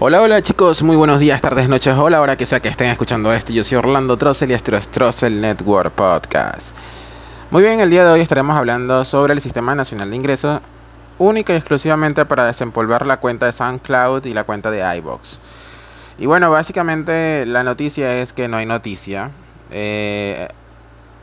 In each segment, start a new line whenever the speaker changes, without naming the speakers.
Hola, hola chicos, muy buenos días, tardes, noches, hola, ahora que sea que estén escuchando esto. Yo soy Orlando Trossel y esto es Trossel Network Podcast. Muy bien, el día de hoy estaremos hablando sobre el Sistema Nacional de Ingresos, única y exclusivamente para desempolvar la cuenta de SoundCloud y la cuenta de iBox. Y bueno, básicamente la noticia es que no hay noticia. Eh,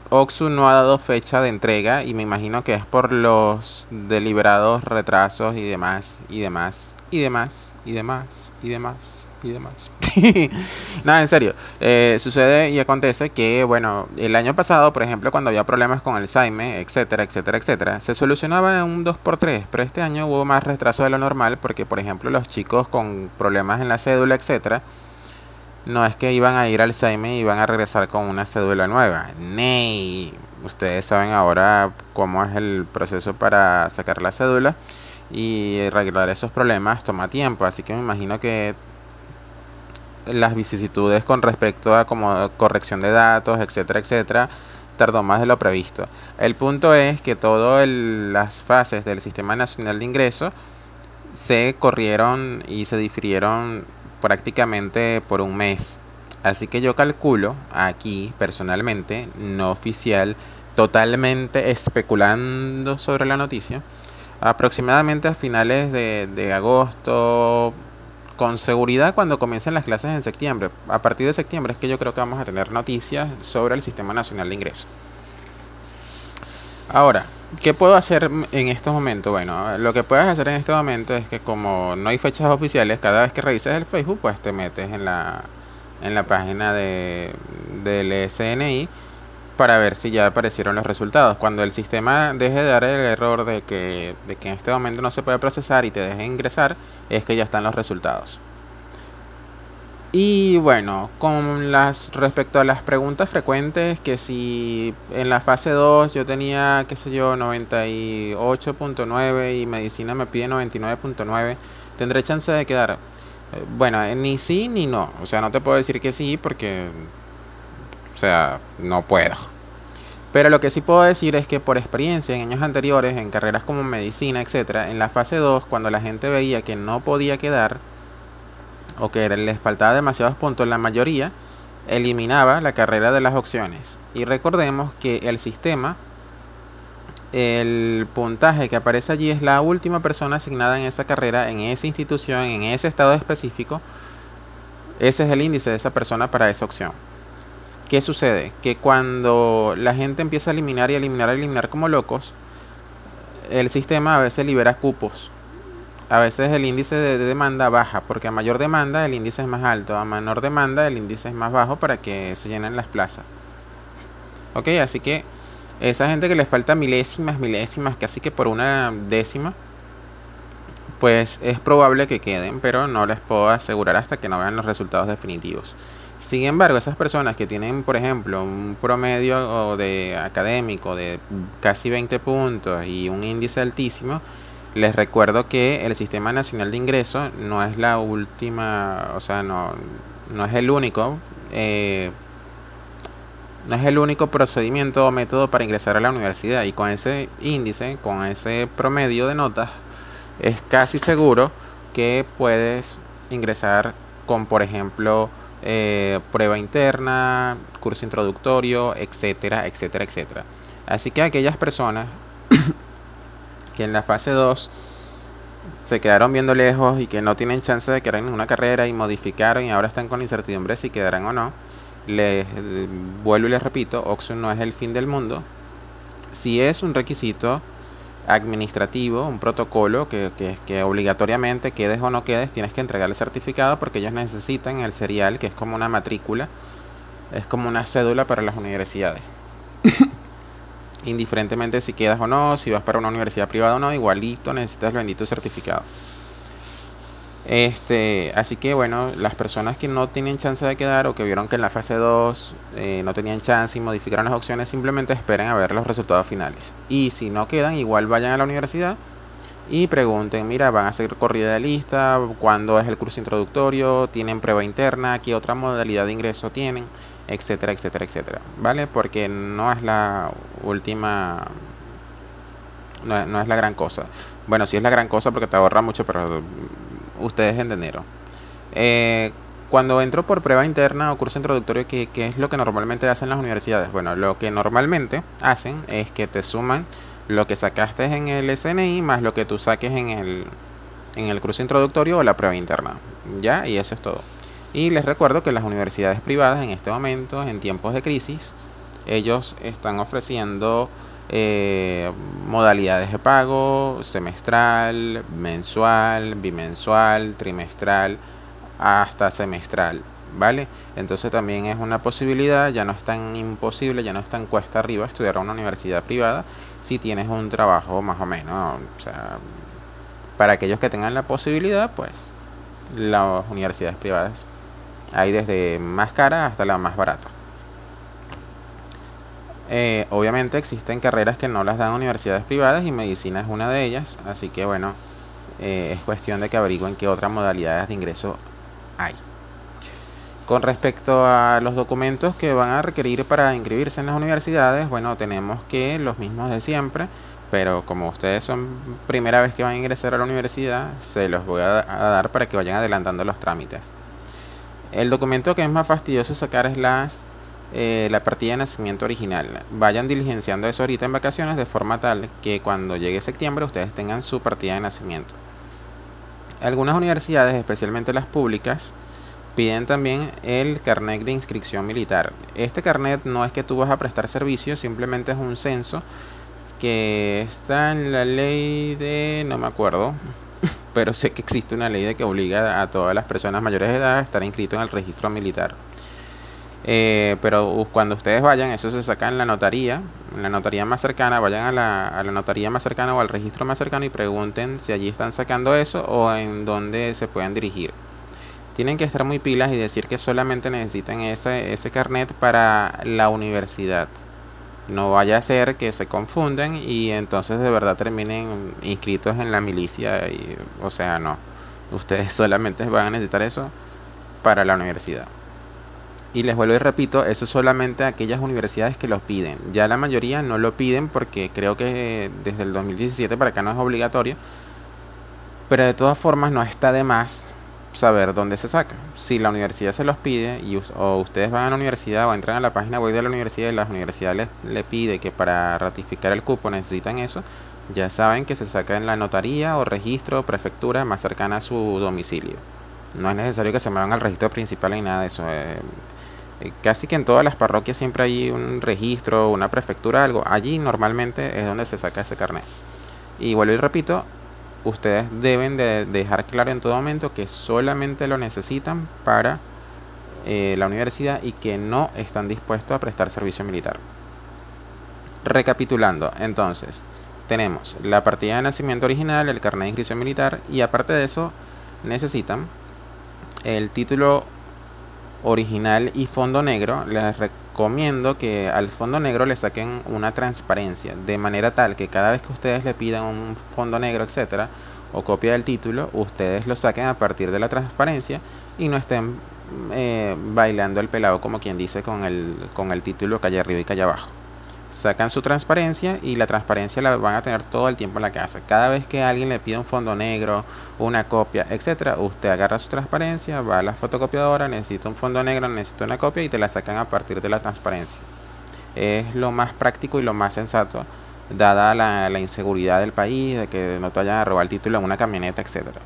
Oxu no ha dado fecha de entrega y me imagino que es por los deliberados retrasos y demás, y demás, y demás, y demás, y demás, y demás. Nada, en serio. Eh, sucede y acontece que, bueno, el año pasado, por ejemplo, cuando había problemas con Saime, etcétera, etcétera, etcétera, se solucionaba en un 2x3, pero este año hubo más retraso de lo normal porque, por ejemplo, los chicos con problemas en la cédula, etcétera, no es que iban a ir al Saime y iban a regresar con una cédula nueva. Ney. Ustedes saben ahora cómo es el proceso para sacar la cédula y arreglar esos problemas toma tiempo. Así que me imagino que las vicisitudes con respecto a como corrección de datos, etcétera, etcétera, tardó más de lo previsto. El punto es que todas las fases del Sistema Nacional de Ingresos se corrieron y se difirieron prácticamente por un mes. Así que yo calculo aquí personalmente, no oficial, totalmente especulando sobre la noticia, aproximadamente a finales de, agosto, con seguridad cuando comiencen las clases en septiembre. A partir de septiembre es que yo creo que vamos a tener noticias sobre el Sistema Nacional de Ingresos. Ahora, ¿qué puedo hacer en estos momentos? Bueno, lo que puedes hacer en este momento es que como no hay fechas oficiales, cada vez que revises el Facebook, pues te metes en la, en la página de, del SNI para ver si ya aparecieron los resultados. Cuando el sistema deje de dar el error de que, de que en este momento no se puede procesar y te deje ingresar, es que ya están los resultados. Y bueno, con las respecto a las preguntas frecuentes, que si en la fase 2 yo tenía, qué sé yo, 98.9 y medicina me pide 99.9, tendré chance de quedar. Eh, bueno, eh, ni sí ni no. O sea, no te puedo decir que sí porque, o sea, no puedo. Pero lo que sí puedo decir es que por experiencia en años anteriores, en carreras como medicina, etcétera, en la fase 2, cuando la gente veía que no podía quedar, o que les faltaba demasiados puntos, la mayoría eliminaba la carrera de las opciones. Y recordemos que el sistema, el puntaje que aparece allí es la última persona asignada en esa carrera, en esa institución, en ese estado específico. Ese es el índice de esa persona para esa opción. ¿Qué sucede? Que cuando la gente empieza a eliminar y eliminar y eliminar como locos, el sistema a veces libera cupos a veces el índice de, demanda baja, porque a mayor demanda el índice es más alto, a menor demanda el índice es más bajo para que se llenen las plazas. Ok, así que esa gente que le falta milésimas, milésimas, casi que por una décima, pues es probable que queden, pero no les puedo asegurar hasta que no vean los resultados definitivos. Sin embargo, esas personas que tienen, por ejemplo, un promedio de académico de casi 20 puntos y un índice altísimo, les recuerdo que el Sistema Nacional de Ingresos no es la última, o sea, no, no es el único, eh, no es el único procedimiento o método para ingresar a la universidad. Y con ese índice, con ese promedio de notas, es casi seguro que puedes ingresar con, por ejemplo, eh, prueba interna, curso introductorio, etcétera, etcétera, etcétera. Así que aquellas personas que en la fase 2 se quedaron viendo lejos y que no tienen chance de quedar en ninguna carrera y modificaron y ahora están con incertidumbre si quedarán o no. Les vuelvo y les repito, Oxford no es el fin del mundo. Si es un requisito administrativo, un protocolo que, que, que obligatoriamente quedes o no quedes, tienes que entregar el certificado porque ellos necesitan el serial, que es como una matrícula, es como una cédula para las universidades. indiferentemente si quedas o no, si vas para una universidad privada o no, igualito necesitas el bendito certificado. Este, así que bueno, las personas que no tienen chance de quedar o que vieron que en la fase 2 eh, no tenían chance y modificaron las opciones, simplemente esperen a ver los resultados finales. Y si no quedan, igual vayan a la universidad y pregunten, mira, van a hacer corrida de lista, cuándo es el curso introductorio, tienen prueba interna, qué otra modalidad de ingreso tienen, etcétera, etcétera, etcétera, ¿vale? Porque no es la última, no, es la gran cosa. Bueno, sí es la gran cosa porque te ahorra mucho, pero ustedes entendieron. Eh, cuando entro por prueba interna o curso introductorio, ¿qué, ¿qué, es lo que normalmente hacen las universidades? Bueno, lo que normalmente hacen es que te suman lo que sacaste en el SNI más lo que tú saques en el, en el curso introductorio o la prueba interna. ¿Ya? Y eso es todo. Y les recuerdo que las universidades privadas en este momento, en tiempos de crisis, ellos están ofreciendo eh, modalidades de pago semestral, mensual, bimensual, trimestral, hasta semestral. ¿Vale? Entonces también es una posibilidad, ya no es tan imposible, ya no es tan cuesta arriba estudiar a una universidad privada si tienes un trabajo más o menos. O sea, para aquellos que tengan la posibilidad, pues las universidades privadas hay desde más cara hasta la más barata. Eh, obviamente existen carreras que no las dan universidades privadas y medicina es una de ellas, así que bueno, eh, es cuestión de que averigüen qué otras modalidades de ingreso hay. Con respecto a los documentos que van a requerir para inscribirse en las universidades, bueno, tenemos que los mismos de siempre, pero como ustedes son primera vez que van a ingresar a la universidad, se los voy a dar para que vayan adelantando los trámites. El documento que es más fastidioso sacar es las eh, la partida de nacimiento original. Vayan diligenciando eso ahorita en vacaciones de forma tal que cuando llegue septiembre ustedes tengan su partida de nacimiento. Algunas universidades, especialmente las públicas, piden también el carnet de inscripción militar. Este carnet no es que tú vas a prestar servicio, simplemente es un censo que está en la ley de, no me acuerdo, pero sé que existe una ley de que obliga a todas las personas mayores de edad a estar inscritos en el registro militar. Eh, pero cuando ustedes vayan, eso se saca en la notaría, en la notaría más cercana, vayan a la, a la notaría más cercana o al registro más cercano y pregunten si allí están sacando eso o en dónde se pueden dirigir. Tienen que estar muy pilas y decir que solamente necesitan ese, ese carnet para la universidad. No vaya a ser que se confunden y entonces de verdad terminen inscritos en la milicia. Y, o sea, no. Ustedes solamente van a necesitar eso para la universidad. Y les vuelvo y repito, eso es solamente aquellas universidades que lo piden. Ya la mayoría no lo piden porque creo que desde el 2017 para acá no es obligatorio. Pero de todas formas no está de más saber dónde se saca. Si la universidad se los pide y o ustedes van a la universidad o entran a la página web de la universidad y la universidad les, le pide que para ratificar el cupo necesitan eso, ya saben que se saca en la notaría o registro o prefectura más cercana a su domicilio. No es necesario que se muevan al registro principal ni nada de eso. Eh, eh, casi que en todas las parroquias siempre hay un registro, una prefectura, algo. Allí normalmente es donde se saca ese carnet. Y vuelvo y repito, ustedes deben de dejar claro en todo momento que solamente lo necesitan para eh, la universidad y que no están dispuestos a prestar servicio militar. Recapitulando, entonces, tenemos la partida de nacimiento original, el carnet de inscripción militar y aparte de eso necesitan el título original y fondo negro, les recomiendo que al fondo negro le saquen una transparencia, de manera tal que cada vez que ustedes le pidan un fondo negro, etcétera, o copia del título, ustedes lo saquen a partir de la transparencia y no estén eh, bailando el pelado como quien dice con el, con el título hay arriba y hay abajo sacan su transparencia y la transparencia la van a tener todo el tiempo en la casa. Cada vez que alguien le pide un fondo negro, una copia, etcétera, usted agarra su transparencia, va a la fotocopiadora, necesita un fondo negro, necesita una copia y te la sacan a partir de la transparencia. Es lo más práctico y lo más sensato, dada la, inseguridad del país, de que no te vayan a robar el título en una camioneta, etcétera.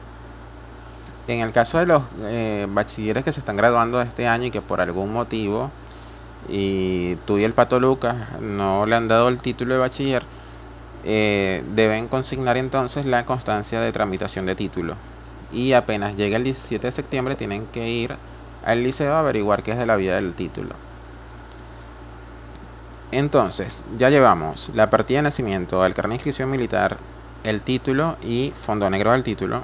En el caso de los eh, bachilleres que se están graduando este año y que por algún motivo y tú y el Pato Lucas no le han dado el título de bachiller, eh, deben consignar entonces la constancia de tramitación de título. Y apenas llegue el 17 de septiembre tienen que ir al liceo a averiguar qué es de la vida del título. Entonces, ya llevamos la partida de nacimiento, el carnet de inscripción militar, el título y fondo negro del título.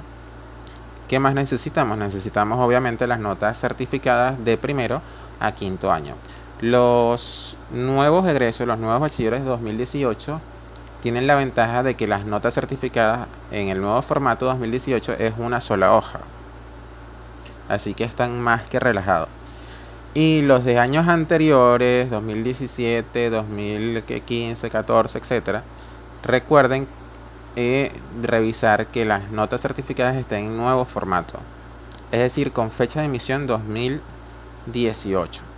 ¿Qué más necesitamos? Necesitamos obviamente las notas certificadas de primero a quinto año. Los nuevos egresos, los nuevos bachilleres de 2018, tienen la ventaja de que las notas certificadas en el nuevo formato 2018 es una sola hoja. Así que están más que relajados. Y los de años anteriores, 2017, 2015, 14, etc., recuerden eh, revisar que las notas certificadas estén en nuevo formato. es decir, con fecha de emisión 2018.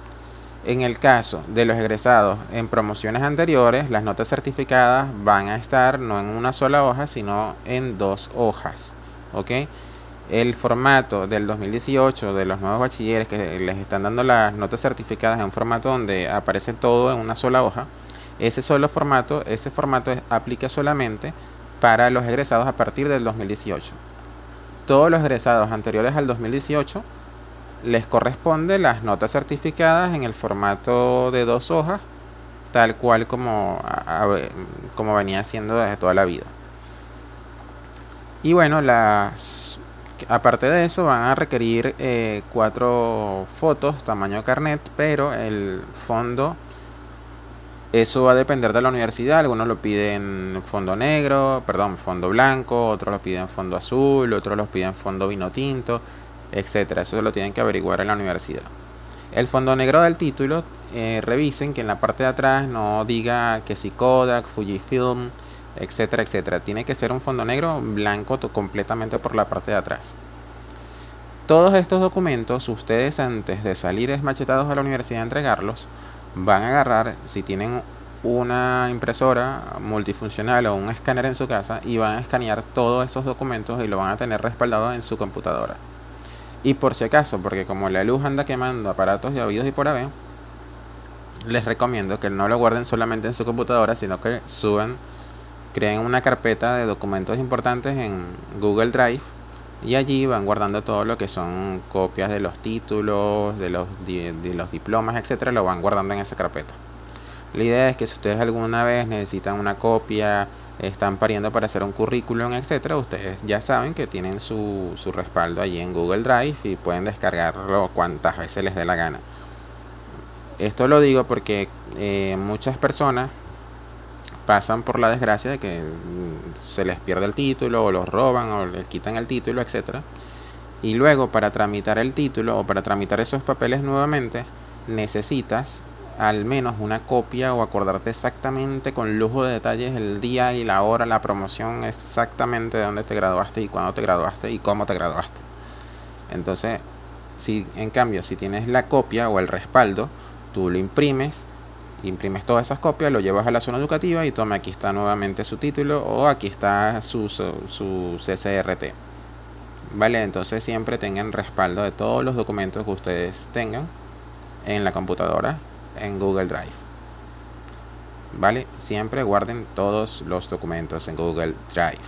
En el caso de los egresados en promociones anteriores, las notas certificadas van a estar no en una sola hoja, sino en dos hojas. ¿ok? El formato del 2018 de los nuevos bachilleres que les están dando las notas certificadas en un formato donde aparece todo en una sola hoja, ese solo formato, ese formato aplica solamente para los egresados a partir del 2018. Todos los egresados anteriores al 2018 les corresponde las notas certificadas en el formato de dos hojas, tal cual como, como venía siendo desde toda la vida. Y bueno, las aparte de eso van a requerir eh, cuatro fotos tamaño carnet, pero el fondo eso va a depender de la universidad. Algunos lo piden fondo negro, perdón, fondo blanco, otros lo piden fondo azul, otros lo piden fondo vino tinto, etcétera. Eso lo tienen que averiguar en la universidad. El fondo negro del título, eh, revisen que en la parte de atrás no diga que si Kodak, Fujifilm, etcétera, etcétera. Tiene que ser un fondo negro blanco completamente por la parte de atrás. Todos estos documentos, ustedes antes de salir desmachetados a la universidad a entregarlos, van a agarrar, si tienen una impresora multifuncional o un escáner en su casa, y van a escanear todos esos documentos y lo van a tener respaldado en su computadora. Y por si acaso, porque como la luz anda quemando aparatos y oídos y por haber, les recomiendo que no lo guarden solamente en su computadora, sino que suban, creen una carpeta de documentos importantes en Google Drive y allí van guardando todo lo que son copias de los títulos, de los, de, los diplomas, etcétera, lo van guardando en esa carpeta. La idea es que si ustedes alguna vez necesitan una copia, están pariendo para hacer un currículum, etcétera, ustedes ya saben que tienen su, su respaldo allí en Google Drive y pueden descargarlo cuantas veces les dé la gana. Esto lo digo porque eh, muchas personas pasan por la desgracia de que mm, se les pierde el título o los roban o les quitan el título, etc. Y luego para tramitar el título o para tramitar esos papeles nuevamente necesitas al menos una copia o acordarte exactamente con lujo de detalles el día y la hora, la promoción, exactamente de dónde te graduaste y cuándo te graduaste y cómo te graduaste. Entonces, si en cambio, si tienes la copia o el respaldo, tú lo imprimes imprimes todas esas copias, lo llevas a la zona educativa y toma, aquí está nuevamente su título o aquí está su, su, CCRT. ¿Vale? Entonces siempre tengan respaldo de todos los documentos que ustedes tengan en la computadora, en Google Drive. ¿Vale? Siempre guarden todos los documentos en Google Drive.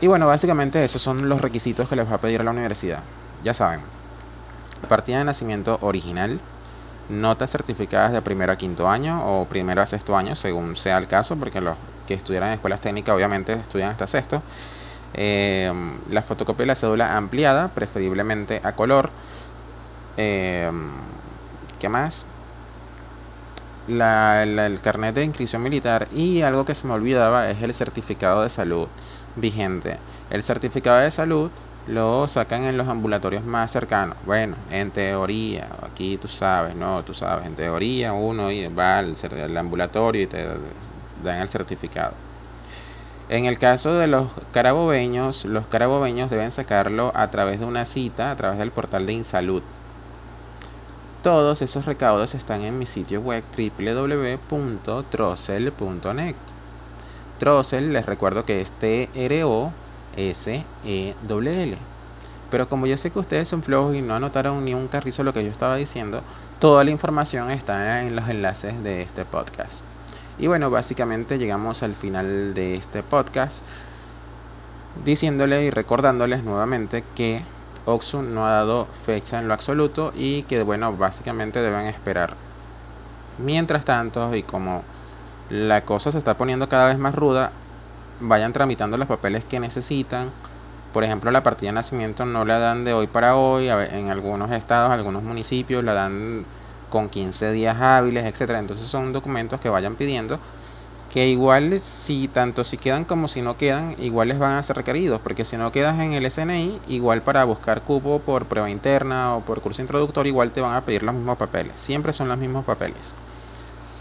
Y bueno, básicamente esos son los requisitos que les va a pedir a la universidad. Ya saben, partida de nacimiento original, notas certificadas de primero a quinto año o primero a sexto año, según sea el caso, porque los que estudian en escuelas técnicas obviamente estudian hasta sexto. Eh, la fotocopia de la cédula ampliada, preferiblemente a color. Eh, ¿Qué más? el carnet de inscripción militar y algo que se me olvidaba es el certificado de salud vigente. El certificado de salud lo sacan en los ambulatorios más cercanos. Bueno, en teoría, aquí tú sabes, ¿no? Tú sabes, en teoría uno va al, ambulatorio y te dan el certificado. En el caso de los carabobeños, los carabobeños deben sacarlo a través de una cita, a través del portal de Insalud. Todos esos recaudos están en mi sitio web www.trocel.net. Trocel, les recuerdo que es T-R-O S-E-L. Pero como yo sé que ustedes son flojos y no anotaron ni un carrizo lo que yo estaba diciendo, toda la información está en los enlaces de este podcast. Y bueno, básicamente llegamos al final de este podcast diciéndole y recordándoles nuevamente que Oxu no ha dado fecha en lo absoluto y que bueno, básicamente deben esperar. Mientras tanto, y como la cosa se está poniendo cada vez más ruda, vayan tramitando los papeles que necesitan. Por ejemplo, la partida de nacimiento no la dan de hoy para hoy, en algunos estados, algunos municipios la dan con 15 días hábiles, etcétera. Entonces son documentos que vayan pidiendo que igual si tanto si quedan como si no quedan, igual les van a ser requeridos, porque si no quedas en el SNI, igual para buscar cupo por prueba interna o por curso introductorio, igual te van a pedir los mismos papeles, siempre son los mismos papeles.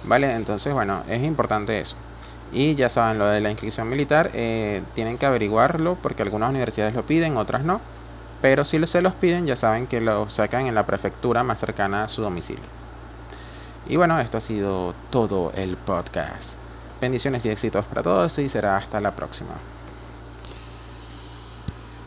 ¿Vale? Entonces, bueno, es importante eso. Y ya saben, lo de la inscripción militar, eh, tienen que averiguarlo porque algunas universidades lo piden, otras no. Pero si se los piden, ya saben que lo sacan en la prefectura más cercana a su domicilio. Y bueno, esto ha sido todo el podcast. Bendiciones y éxitos para todos y será hasta la próxima.